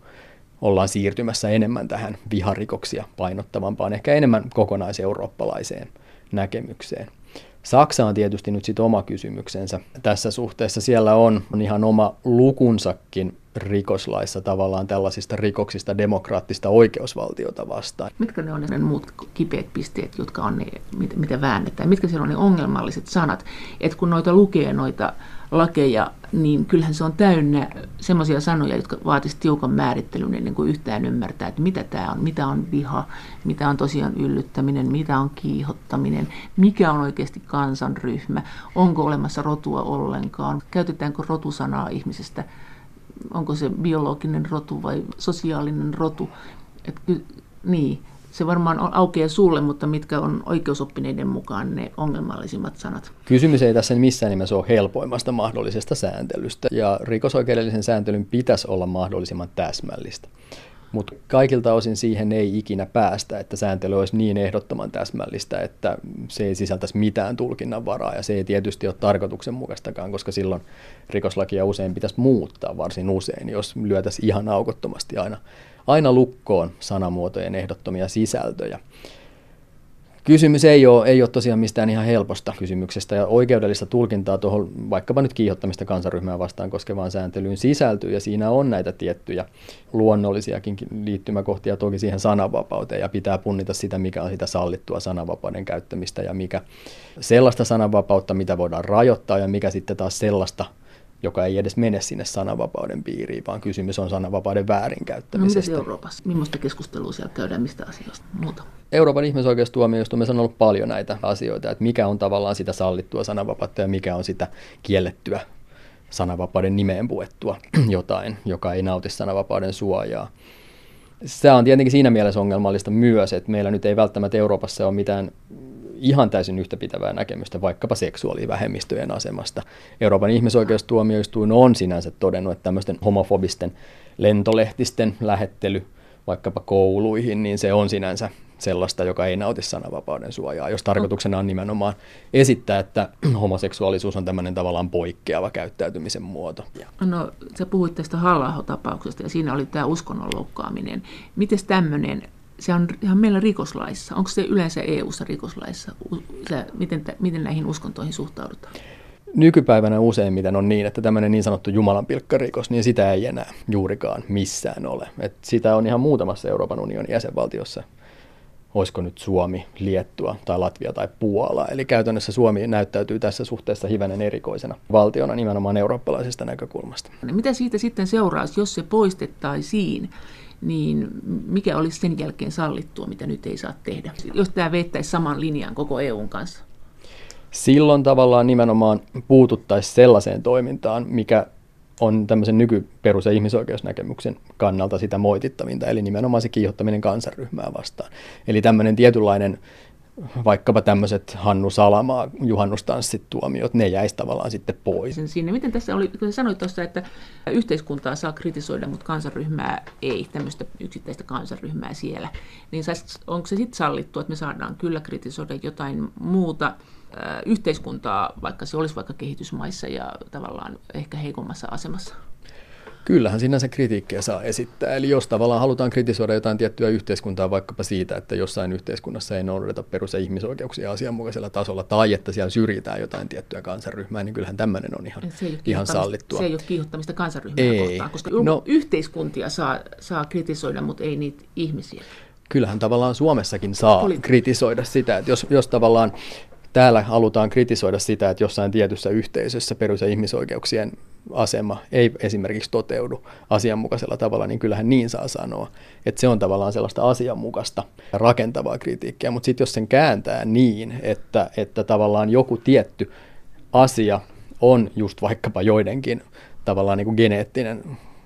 ollaan siirtymässä enemmän tähän viharikoksia painottavampaan, ehkä enemmän kokonaiseurooppalaiseen näkemykseen. Saksa on tietysti nyt sitten oma kysymyksensä tässä suhteessa. Siellä on, ihan oma lukunsakin rikoslaissa tavallaan tällaisista rikoksista demokraattista oikeusvaltiota vastaan. Mitkä ne on ne muut kipeät pisteet, jotka on ne, mitä, mitä väännetään? Mitkä siellä on ne ongelmalliset sanat? Että kun noita lukee noita lakeja, niin kyllähän se on täynnä semmoisia sanoja, jotka vaatisivat tiukan määrittelyn ennen kuin yhtään ymmärtää, että mitä tämä on, mitä on viha, mitä on tosiaan yllyttäminen, mitä on kiihottaminen, mikä on oikeasti kansanryhmä, onko olemassa rotua ollenkaan, käytetäänkö rotusanaa ihmisestä, onko se biologinen rotu vai sosiaalinen rotu. Et, niin, se varmaan on aukeaa sulle, mutta mitkä on oikeusoppineiden mukaan ne ongelmallisimmat sanat? Kysymys ei tässä missään nimessä ole helpoimmasta mahdollisesta sääntelystä, ja rikosoikeudellisen sääntelyn pitäisi olla mahdollisimman täsmällistä. Mutta kaikilta osin siihen ei ikinä päästä, että sääntely olisi niin ehdottoman täsmällistä, että se ei sisältäisi mitään tulkinnan varaa. Ja se ei tietysti ole tarkoituksenmukaistakaan, koska silloin rikoslakia usein pitäisi muuttaa varsin usein, jos lyötäisiin ihan aukottomasti aina aina lukkoon sanamuotojen ehdottomia sisältöjä. Kysymys ei ole, ei ole tosiaan mistään ihan helposta kysymyksestä ja oikeudellista tulkintaa tuohon vaikkapa nyt kiihottamista kansaryhmää vastaan koskevaan sääntelyyn sisältyy ja siinä on näitä tiettyjä luonnollisiakin liittymäkohtia toki siihen sananvapauteen ja pitää punnita sitä, mikä on sitä sallittua sananvapauden käyttämistä ja mikä sellaista sananvapautta, mitä voidaan rajoittaa ja mikä sitten taas sellaista joka ei edes mene sinne sananvapauden piiriin, vaan kysymys on sananvapauden väärinkäyttämisestä. No Euroopassa? Millaista keskustelua siellä käydään, mistä asioista muuta? Euroopan ihmisoikeustuomioistuimessa on ollut paljon näitä asioita, että mikä on tavallaan sitä sallittua sananvapautta ja mikä on sitä kiellettyä sananvapauden nimeen puettua jotain, joka ei nauti sananvapauden suojaa. Se on tietenkin siinä mielessä ongelmallista myös, että meillä nyt ei välttämättä Euroopassa ole mitään ihan täysin yhtäpitävää näkemystä vaikkapa seksuaalivähemmistöjen asemasta. Euroopan ihmisoikeustuomioistuin on sinänsä todennut, että tämmöisten homofobisten lentolehtisten lähettely vaikkapa kouluihin, niin se on sinänsä sellaista, joka ei nauti sananvapauden suojaa, jos tarkoituksena on nimenomaan esittää, että homoseksuaalisuus on tämmöinen tavallaan poikkeava käyttäytymisen muoto. No, sä puhuit tästä halla tapauksesta ja siinä oli tämä uskonnon loukkaaminen. Miten tämmöinen se on ihan meillä rikoslaissa. Onko se yleensä EU-ssa rikoslaissa? Miten, miten näihin uskontoihin suhtaudutaan? Nykypäivänä useimmiten on niin, että tämmöinen niin sanottu Jumalan pilkkarikos, niin sitä ei enää juurikaan missään ole. Et sitä on ihan muutamassa Euroopan unionin jäsenvaltiossa. Olisiko nyt Suomi, Liettua tai Latvia tai Puola. Eli käytännössä Suomi näyttäytyy tässä suhteessa hivenen erikoisena valtiona nimenomaan eurooppalaisesta näkökulmasta. Mitä siitä sitten seuraisi, jos se poistettaisiin? Niin mikä olisi sen jälkeen sallittua, mitä nyt ei saa tehdä, jos tämä veittäisi saman linjan koko EUn kanssa? Silloin tavallaan nimenomaan puututtaisiin sellaiseen toimintaan, mikä on tämmöisen nykyperus- ja ihmisoikeusnäkemyksen kannalta sitä moitittavinta, eli nimenomaan se kiihottaminen kansanryhmää vastaan. Eli tämmöinen tietynlainen vaikkapa tämmöiset Hannu Salamaa juhannustanssituomiot, ne jäisi tavallaan sitten pois. Siinä, miten tässä oli, kun sanoit tuossa, että yhteiskuntaa saa kritisoida, mutta kansanryhmää ei, tämmöistä yksittäistä kansanryhmää siellä, niin onko se sitten sallittu, että me saadaan kyllä kritisoida jotain muuta yhteiskuntaa, vaikka se olisi vaikka kehitysmaissa ja tavallaan ehkä heikommassa asemassa? Kyllähän sinänsä kritiikkiä saa esittää. Eli jos tavallaan halutaan kritisoida jotain tiettyä yhteiskuntaa vaikkapa siitä, että jossain yhteiskunnassa ei noudateta perus- ja ihmisoikeuksia asianmukaisella tasolla tai että siellä syrjitään jotain tiettyä kansanryhmää, niin kyllähän tämmöinen on ihan, ihan sallittua. Se ei ole kiihottamista kansanryhmää ei. kohtaan, koska no, yhteiskuntia saa, saa kritisoida, mutta ei niitä ihmisiä. Kyllähän tavallaan Suomessakin saa Poli- kritisoida sitä, että jos, jos tavallaan täällä halutaan kritisoida sitä, että jossain tietyssä yhteisössä perus- ja ihmisoikeuksien asema ei esimerkiksi toteudu asianmukaisella tavalla, niin kyllähän niin saa sanoa. Että se on tavallaan sellaista asianmukaista rakentavaa kritiikkiä, mutta sitten jos sen kääntää niin, että, että tavallaan joku tietty asia on just vaikkapa joidenkin tavallaan niin kuin geneettinen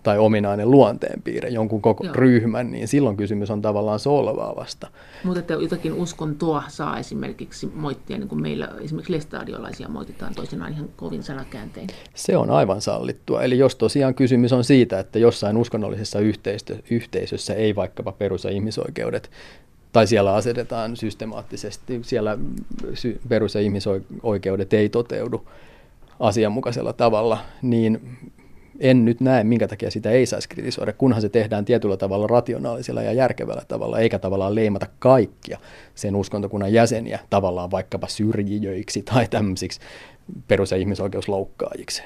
tai ominainen luonteenpiirre, jonkun koko Joo. ryhmän, niin silloin kysymys on tavallaan solvaavasta. Mutta että jotakin uskontoa saa esimerkiksi moittia, niin kuin meillä esimerkiksi lestadiolaisia moititaan toisinaan ihan kovin sanakääntein. Se on aivan sallittua. Eli jos tosiaan kysymys on siitä, että jossain uskonnollisessa yhteisö, yhteisössä ei vaikkapa perus- ja ihmisoikeudet tai siellä asetetaan systemaattisesti, siellä perus- ja ihmisoikeudet ei toteudu asianmukaisella tavalla, niin en nyt näe, minkä takia sitä ei saisi kritisoida, kunhan se tehdään tietyllä tavalla rationaalisella ja järkevällä tavalla, eikä tavallaan leimata kaikkia sen uskontokunnan jäseniä tavallaan vaikkapa syrjijöiksi tai tämmöisiksi perus- ja ihmisoikeusloukkaajiksi.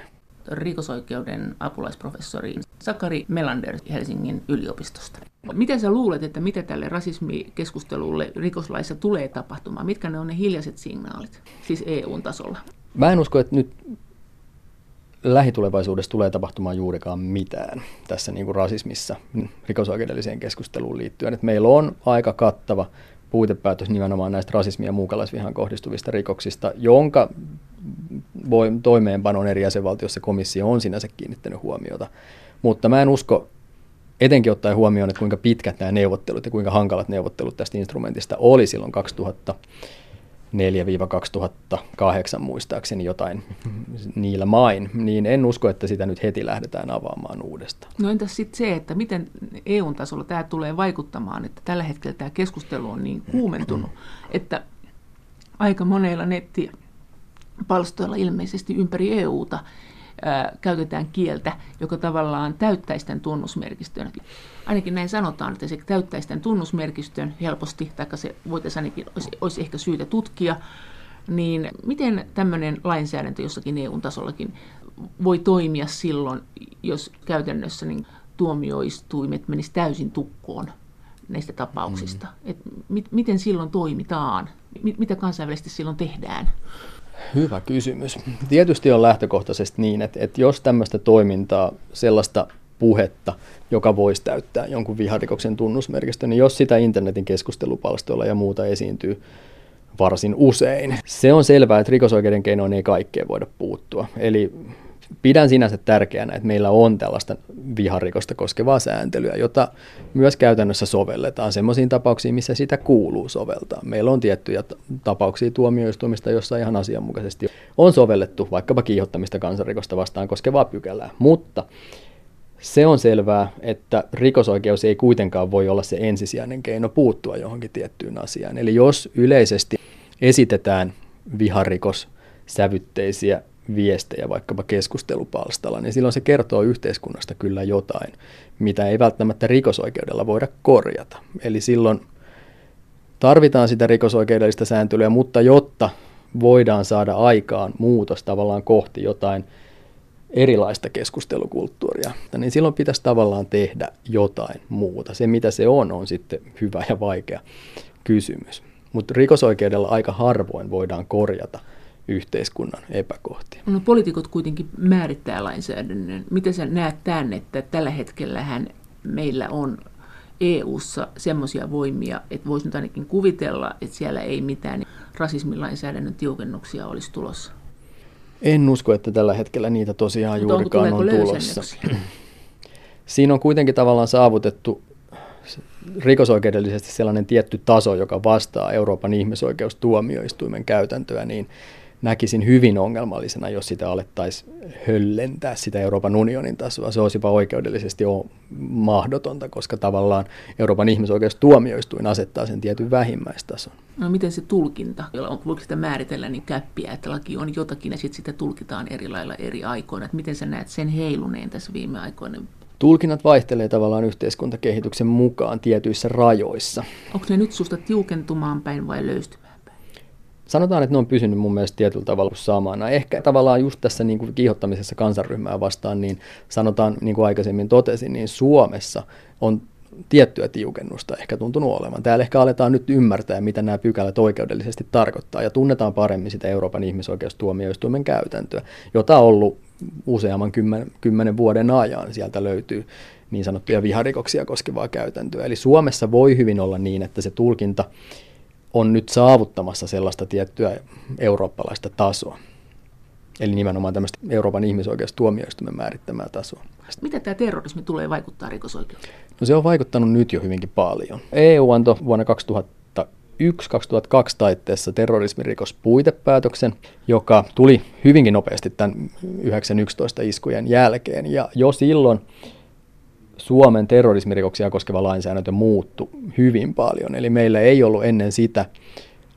Rikosoikeuden apulaisprofessori Sakari Melander Helsingin yliopistosta. Miten sä luulet, että mitä tälle rasismikeskustelulle rikoslaissa tulee tapahtumaan? Mitkä ne on ne hiljaiset signaalit, siis EU-tasolla? Mä en usko, että nyt lähitulevaisuudessa tulee tapahtumaan juurikaan mitään tässä niin kuin rasismissa rikosoikeudelliseen keskusteluun liittyen. Et meillä on aika kattava puitepäätös nimenomaan näistä rasismia ja muukalaisvihan kohdistuvista rikoksista, jonka voi, toimeenpanon eri jäsenvaltiossa komissio on sinänsä kiinnittänyt huomiota. Mutta mä en usko, etenkin ottaen huomioon, että kuinka pitkät nämä neuvottelut ja kuinka hankalat neuvottelut tästä instrumentista oli silloin 2000 2004-2008 muistaakseni jotain niillä main, niin en usko, että sitä nyt heti lähdetään avaamaan uudestaan. No entäs sitten se, että miten EU-tasolla tämä tulee vaikuttamaan, että tällä hetkellä tämä keskustelu on niin kuumentunut, että aika monilla nettipalstoilla ilmeisesti ympäri EUta käytetään kieltä, joka tavallaan täyttäisi tämän tunnusmerkistön. Ainakin näin sanotaan, että se täyttäisi tämän tunnusmerkistön helposti, tai se voitaisiin ainakin, olisi, olisi ehkä syytä tutkia. Niin miten tämmöinen lainsäädäntö jossakin EU-tasollakin voi toimia silloin, jos käytännössä niin tuomioistuimet menisivät täysin tukkoon näistä tapauksista? Mm. Et mit, miten silloin toimitaan? Mit, mitä kansainvälisesti silloin tehdään? Hyvä kysymys. Tietysti on lähtökohtaisesti niin, että, että jos tämmöistä toimintaa, sellaista puhetta, joka voisi täyttää jonkun viharikoksen tunnusmerkistö, niin jos sitä internetin keskustelupalstoilla ja muuta esiintyy varsin usein, se on selvää, että rikosoikeuden keinoin ei kaikkeen voida puuttua. Eli pidän sinänsä tärkeänä, että meillä on tällaista viharikosta koskevaa sääntelyä, jota myös käytännössä sovelletaan sellaisiin tapauksiin, missä sitä kuuluu soveltaa. Meillä on tiettyjä tapauksia tuomioistuimista, jossa ihan asianmukaisesti on sovellettu vaikkapa kiihottamista kansanrikosta vastaan koskevaa pykälää, mutta se on selvää, että rikosoikeus ei kuitenkaan voi olla se ensisijainen keino puuttua johonkin tiettyyn asiaan. Eli jos yleisesti esitetään viharikos sävytteisiä viestejä vaikkapa keskustelupalstalla, niin silloin se kertoo yhteiskunnasta kyllä jotain, mitä ei välttämättä rikosoikeudella voida korjata. Eli silloin tarvitaan sitä rikosoikeudellista sääntelyä, mutta jotta voidaan saada aikaan muutos tavallaan kohti jotain erilaista keskustelukulttuuria, niin silloin pitäisi tavallaan tehdä jotain muuta. Se, mitä se on, on sitten hyvä ja vaikea kysymys. Mutta rikosoikeudella aika harvoin voidaan korjata – yhteiskunnan epäkohtia. No poliitikot kuitenkin määrittää lainsäädännön. Miten sä näet tämän, että tällä hetkellähän meillä on EU-ssa semmoisia voimia, että voisi nyt ainakin kuvitella, että siellä ei mitään rasismilainsäädännön tiukennuksia olisi tulossa? En usko, että tällä hetkellä niitä tosiaan Mutta juurikaan on tulossa. Siinä on kuitenkin tavallaan saavutettu rikosoikeudellisesti sellainen tietty taso, joka vastaa Euroopan ihmisoikeustuomioistuimen käytäntöä, niin näkisin hyvin ongelmallisena, jos sitä alettaisiin höllentää sitä Euroopan unionin tasoa. Se olisipa oikeudellisesti mahdotonta, koska tavallaan Euroopan ihmisoikeustuomioistuin asettaa sen tietyn vähimmäistason. No miten se tulkinta, voiko sitä määritellä niin käppiä, että laki on jotakin ja sitten sitä tulkitaan eri lailla eri aikoina. Että miten sä näet sen heiluneen tässä viime aikoina? Tulkinnat vaihtelee tavallaan yhteiskuntakehityksen mukaan tietyissä rajoissa. Onko ne nyt susta tiukentumaan päin vai löystymään? Sanotaan, että ne on pysynyt mun mielestä tietyllä tavalla samana. Ehkä tavallaan just tässä niin kuin kiihottamisessa kansanryhmää vastaan, niin sanotaan, niin kuin aikaisemmin totesin, niin Suomessa on tiettyä tiukennusta ehkä tuntunut olevan. Täällä ehkä aletaan nyt ymmärtää, mitä nämä pykälät oikeudellisesti tarkoittaa, ja tunnetaan paremmin sitä Euroopan ihmisoikeustuomioistuimen käytäntöä, jota on ollut useamman kymmen, kymmenen vuoden ajan. Sieltä löytyy niin sanottuja viharikoksia koskevaa käytäntöä. Eli Suomessa voi hyvin olla niin, että se tulkinta on nyt saavuttamassa sellaista tiettyä eurooppalaista tasoa. Eli nimenomaan tämmöistä Euroopan ihmisoikeustuomioistuimen määrittämää tasoa. Mitä tämä terrorismi tulee vaikuttaa rikosoikeuteen? No se on vaikuttanut nyt jo hyvinkin paljon. EU antoi vuonna 2001-2002 taitteessa terrorismirikospuitepäätöksen, joka tuli hyvinkin nopeasti tämän 9.11 iskujen jälkeen. Ja jo silloin Suomen terrorismirikoksia koskeva lainsäädäntö muuttu hyvin paljon. Eli meillä ei ollut ennen sitä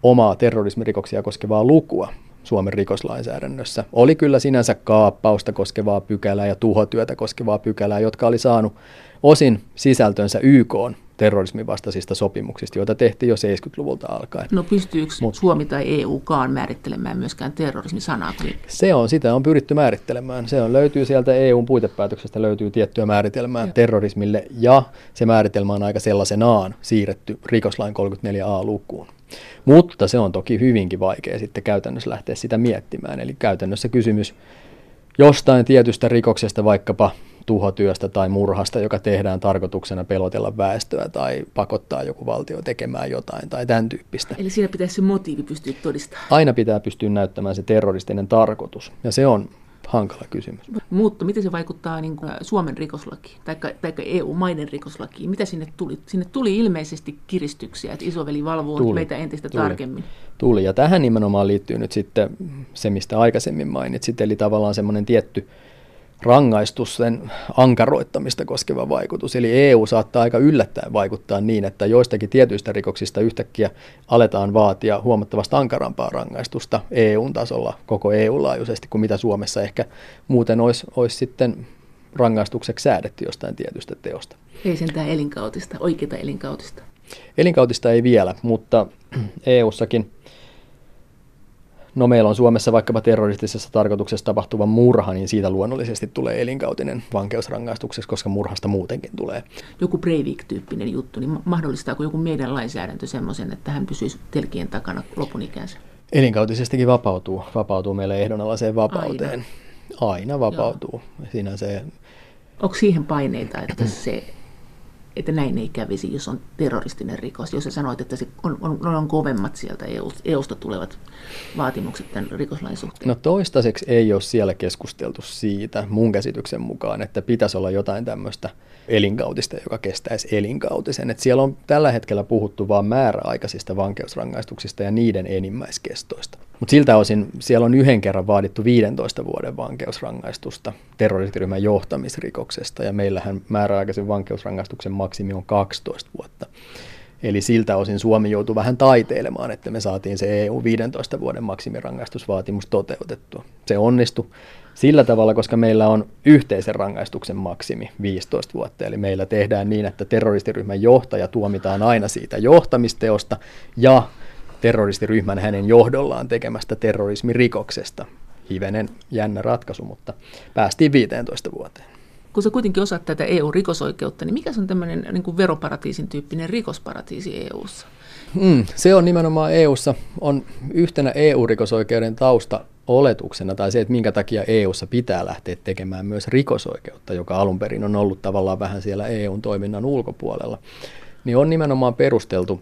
omaa terrorismirikoksia koskevaa lukua Suomen rikoslainsäädännössä. Oli kyllä sinänsä kaappausta koskevaa pykälää ja tuhotyötä koskevaa pykälää, jotka oli saanut osin sisältönsä YK terrorismin vastaisista sopimuksista, joita tehtiin jo 70-luvulta alkaen. No pystyykö Mut, Suomi tai EUkaan määrittelemään myöskään terrorismisanaa? Se on, sitä on pyritty määrittelemään. Se on, löytyy sieltä EUn puitepäätöksestä löytyy tiettyä määritelmää ja. terrorismille ja se määritelmä on aika sellaisenaan siirretty rikoslain 34a-lukuun. Mutta se on toki hyvinkin vaikea sitten käytännössä lähteä sitä miettimään. Eli käytännössä kysymys jostain tietystä rikoksesta, vaikkapa tuhotyöstä tai murhasta, joka tehdään tarkoituksena pelotella väestöä tai pakottaa joku valtio tekemään jotain tai tämän tyyppistä. Eli siinä pitäisi se motiivi pystyä todistamaan. Aina pitää pystyä näyttämään se terroristinen tarkoitus ja se on hankala kysymys. Mutta miten se vaikuttaa niin kuin Suomen rikoslakiin tai, tai EU-maiden rikoslakiin? Mitä sinne tuli? Sinne tuli ilmeisesti kiristyksiä, että isoveli valvoo tuli, meitä entistä tuli, tarkemmin. Tuli, ja tähän nimenomaan liittyy nyt sitten se, mistä aikaisemmin mainitsit, eli tavallaan semmoinen tietty rangaistusten ankaroittamista koskeva vaikutus. Eli EU saattaa aika yllättäen vaikuttaa niin, että joistakin tietyistä rikoksista yhtäkkiä aletaan vaatia huomattavasti ankarampaa rangaistusta EU-tasolla koko EU-laajuisesti kuin mitä Suomessa ehkä muuten olisi, olisi sitten rangaistukseksi säädetty jostain tietystä teosta. Ei sentään elinkautista, oikeita elinkautista. Elinkautista ei vielä, mutta EU-sakin No meillä on Suomessa vaikkapa terroristisessa tarkoituksessa tapahtuva murha, niin siitä luonnollisesti tulee elinkautinen vankeusrangaistuksessa, koska murhasta muutenkin tulee. Joku Breivik-tyyppinen juttu, niin mahdollistaako joku meidän lainsäädäntö semmoisen, että hän pysyisi telkien takana lopun ikänsä? Elinkautisestikin vapautuu, vapautuu meille ehdonalaiseen vapauteen. Aina, Aina vapautuu. Siinä se... Onko siihen paineita, että se että näin ei kävisi, jos on terroristinen rikos. Jos sä sanoit, että se on, on, on kovemmat sieltä EU, EUsta tulevat vaatimukset tämän rikoslain suhteen. No toistaiseksi ei ole siellä keskusteltu siitä mun käsityksen mukaan, että pitäisi olla jotain tämmöistä elinkautista, joka kestäisi elinkautisen. Et siellä on tällä hetkellä puhuttu vain määräaikaisista vankeusrangaistuksista ja niiden enimmäiskestoista. Mutta siltä osin siellä on yhden kerran vaadittu 15 vuoden vankeusrangaistusta terroristiryhmän johtamisrikoksesta, ja meillähän määräaikaisen vankeusrangaistuksen maksimi on 12 vuotta. Eli siltä osin Suomi joutui vähän taiteilemaan, että me saatiin se EU 15 vuoden maksimirangaistusvaatimus toteutettua. Se onnistui sillä tavalla, koska meillä on yhteisen rangaistuksen maksimi 15 vuotta. Eli meillä tehdään niin, että terroristiryhmän johtaja tuomitaan aina siitä johtamisteosta ja terroristiryhmän hänen johdollaan tekemästä terrorismirikoksesta. Hivenen jännä ratkaisu, mutta päästiin 15 vuoteen. Kun sä kuitenkin osaat tätä EU-rikosoikeutta, niin mikä on tämmöinen niin kuin veroparatiisin tyyppinen rikosparatiisi EU:ssa? Mm, se on nimenomaan EU:ssa on yhtenä EU-rikosoikeuden tausta oletuksena tai se, että minkä takia EUssa pitää lähteä tekemään myös rikosoikeutta, joka alun perin on ollut tavallaan vähän siellä EUn toiminnan ulkopuolella, niin on nimenomaan perusteltu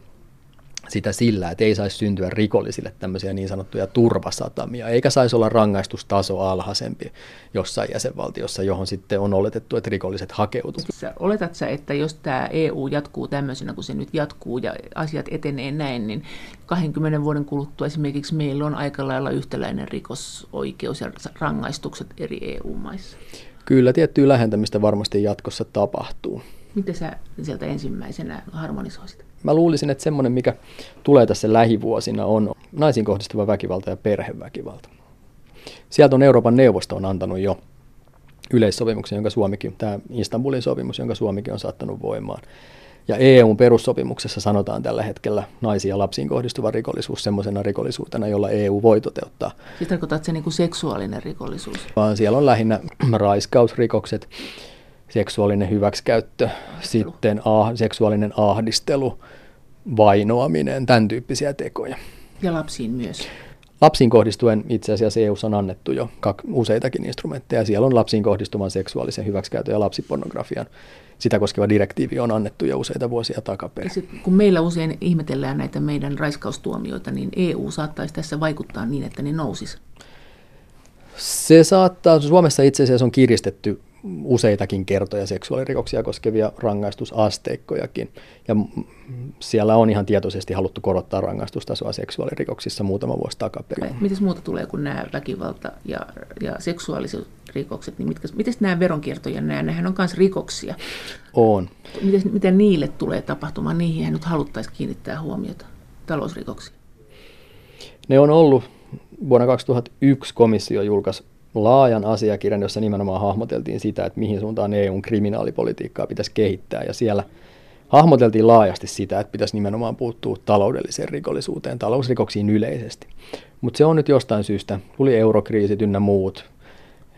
sitä sillä, että ei saisi syntyä rikollisille tämmöisiä niin sanottuja turvasatamia, eikä saisi olla rangaistustaso alhaisempi jossain jäsenvaltiossa, johon sitten on oletettu, että rikolliset hakeutuvat. Siis oletat sä, että jos tämä EU jatkuu tämmöisenä kuin se nyt jatkuu ja asiat etenee näin, niin 20 vuoden kuluttua esimerkiksi meillä on aika lailla yhtäläinen rikosoikeus ja rangaistukset eri EU-maissa? Kyllä, tiettyä lähentämistä varmasti jatkossa tapahtuu. Miten sä sieltä ensimmäisenä harmonisoisit? Mä luulisin, että semmoinen, mikä tulee tässä lähivuosina, on naisiin kohdistuva väkivalta ja perheväkivalta. Sieltä on Euroopan neuvosto on antanut jo yleissopimuksen, jonka Suomikin, tämä Istanbulin sopimus, jonka Suomikin on saattanut voimaan. Ja EUn perussopimuksessa sanotaan tällä hetkellä naisiin ja lapsiin kohdistuva rikollisuus semmoisena rikollisuutena, jolla EU voi toteuttaa. Siis tarkoitat se niin kuin seksuaalinen rikollisuus? Vaan siellä on lähinnä raiskausrikokset, seksuaalinen hyväksikäyttö, sitten ah, seksuaalinen ahdistelu, vainoaminen, tämän tyyppisiä tekoja. Ja lapsiin myös. Lapsiin kohdistuen itse asiassa EU on annettu jo useitakin instrumentteja. Siellä on lapsiin kohdistuvan seksuaalisen hyväksikäytön ja lapsipornografian. Sitä koskeva direktiivi on annettu jo useita vuosia takaperin. Kun meillä usein ihmetellään näitä meidän raiskaustuomioita, niin EU saattaisi tässä vaikuttaa niin, että ne nousis. Se saattaa, Suomessa itse asiassa on kiristetty useitakin kertoja seksuaalirikoksia koskevia rangaistusasteikkojakin. Ja siellä on ihan tietoisesti haluttu korottaa rangaistustasoa seksuaalirikoksissa muutama vuosi takaperin. Miten muuta tulee kuin nämä väkivalta- ja, ja seksuaaliset rikokset? Niin mitkä, miten nämä veronkiertoja, nämä, nehän on myös rikoksia. On. Miten, miten niille tulee tapahtumaan? Niihin nyt haluttaisiin kiinnittää huomiota, talousrikoksia. Ne on ollut, vuonna 2001 komissio julkaisi laajan asiakirjan, jossa nimenomaan hahmoteltiin sitä, että mihin suuntaan EUn kriminaalipolitiikkaa pitäisi kehittää. Ja siellä hahmoteltiin laajasti sitä, että pitäisi nimenomaan puuttua taloudelliseen rikollisuuteen, talousrikoksiin yleisesti. Mutta se on nyt jostain syystä, tuli eurokriisit ynnä muut,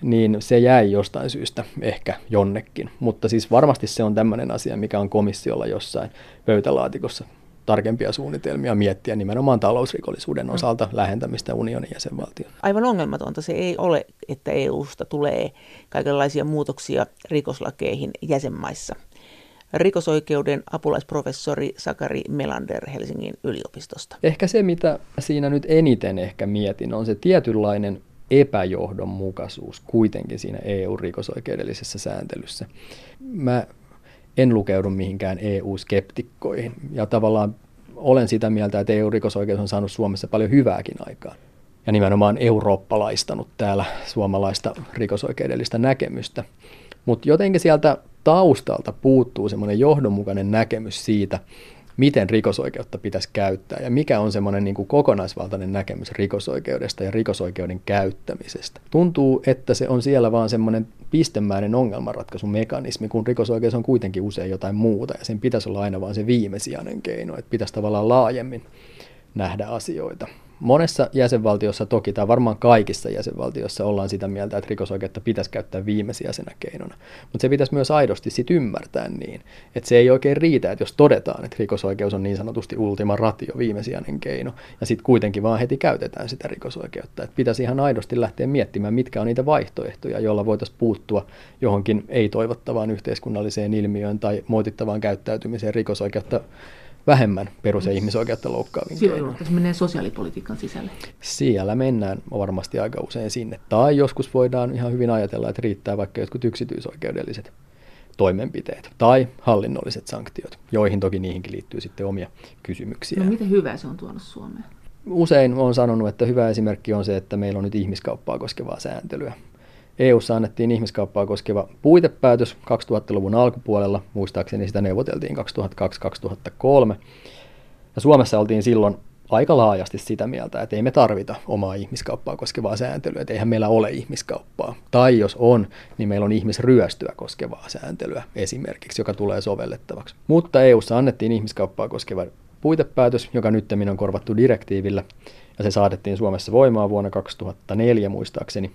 niin se jäi jostain syystä ehkä jonnekin. Mutta siis varmasti se on tämmöinen asia, mikä on komissiolla jossain pöytälaatikossa tarkempia suunnitelmia miettiä nimenomaan talousrikollisuuden mm. osalta lähentämistä unionin jäsenvaltioon. Aivan ongelmatonta se ei ole, että EUsta tulee kaikenlaisia muutoksia rikoslakeihin jäsenmaissa. Rikosoikeuden apulaisprofessori Sakari Melander Helsingin yliopistosta. Ehkä se, mitä siinä nyt eniten ehkä mietin, on se tietynlainen epäjohdonmukaisuus kuitenkin siinä EU-rikosoikeudellisessa sääntelyssä. Mä en lukeudu mihinkään EU-skeptikkoihin. Ja tavallaan olen sitä mieltä, että EU-rikosoikeus on saanut Suomessa paljon hyvääkin aikaa. Ja nimenomaan eurooppalaistanut täällä suomalaista rikosoikeudellista näkemystä. Mutta jotenkin sieltä taustalta puuttuu semmoinen johdonmukainen näkemys siitä, miten rikosoikeutta pitäisi käyttää ja mikä on semmoinen niin kuin kokonaisvaltainen näkemys rikosoikeudesta ja rikosoikeuden käyttämisestä. Tuntuu, että se on siellä vaan semmoinen pistemäinen ongelmanratkaisumekanismi, kun rikosoikeus on kuitenkin usein jotain muuta ja sen pitäisi olla aina vain se viimesijainen keino, että pitäisi tavallaan laajemmin nähdä asioita. Monessa jäsenvaltiossa toki, tai varmaan kaikissa jäsenvaltioissa ollaan sitä mieltä, että rikosoikeutta pitäisi käyttää viimesijaisena keinona. Mutta se pitäisi myös aidosti sit ymmärtää niin, että se ei oikein riitä, että jos todetaan, että rikosoikeus on niin sanotusti ultima ratio, viimesijainen keino, ja sitten kuitenkin vaan heti käytetään sitä rikosoikeutta. Että pitäisi ihan aidosti lähteä miettimään, mitkä on niitä vaihtoehtoja, joilla voitaisiin puuttua johonkin ei-toivottavaan yhteiskunnalliseen ilmiöön tai moitittavaan käyttäytymiseen rikosoikeutta vähemmän perus- ja ihmisoikeutta loukkaavin Silloin se menee sosiaalipolitiikan sisälle. Siellä mennään varmasti aika usein sinne. Tai joskus voidaan ihan hyvin ajatella, että riittää vaikka jotkut yksityisoikeudelliset toimenpiteet tai hallinnolliset sanktiot, joihin toki niihinkin liittyy sitten omia kysymyksiä. No miten hyvä se on tuonut Suomeen? Usein on sanonut, että hyvä esimerkki on se, että meillä on nyt ihmiskauppaa koskevaa sääntelyä. EU:ssa annettiin ihmiskauppaa koskeva puitepäätös 2000-luvun alkupuolella, muistaakseni sitä neuvoteltiin 2002-2003. Ja Suomessa oltiin silloin aika laajasti sitä mieltä, että ei me tarvita omaa ihmiskauppaa koskevaa sääntelyä, että eihän meillä ole ihmiskauppaa. Tai jos on, niin meillä on ihmisryöstöä koskevaa sääntelyä esimerkiksi, joka tulee sovellettavaksi. Mutta EU:ssa annettiin ihmiskauppaa koskeva puitepäätös, joka nyt on korvattu direktiivillä, ja se saatettiin Suomessa voimaan vuonna 2004 muistaakseni.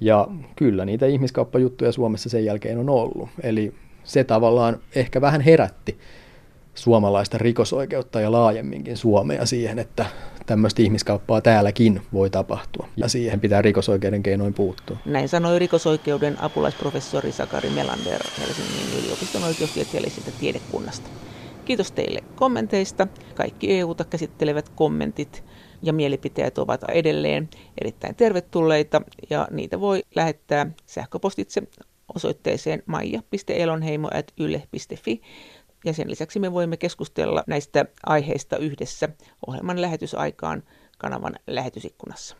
Ja kyllä niitä ihmiskauppajuttuja Suomessa sen jälkeen on ollut. Eli se tavallaan ehkä vähän herätti suomalaista rikosoikeutta ja laajemminkin Suomea siihen, että tämmöistä ihmiskauppaa täälläkin voi tapahtua ja siihen pitää rikosoikeuden keinoin puuttua. Näin sanoi rikosoikeuden apulaisprofessori Sakari Melander Helsingin yliopiston oikeustieteellisestä tiedekunnasta. Kiitos teille kommenteista. Kaikki EUta käsittelevät kommentit ja mielipiteet ovat edelleen erittäin tervetulleita ja niitä voi lähettää sähköpostitse osoitteeseen maija.elonheimo.yle.fi ja sen lisäksi me voimme keskustella näistä aiheista yhdessä ohjelman lähetysaikaan kanavan lähetysikkunassa.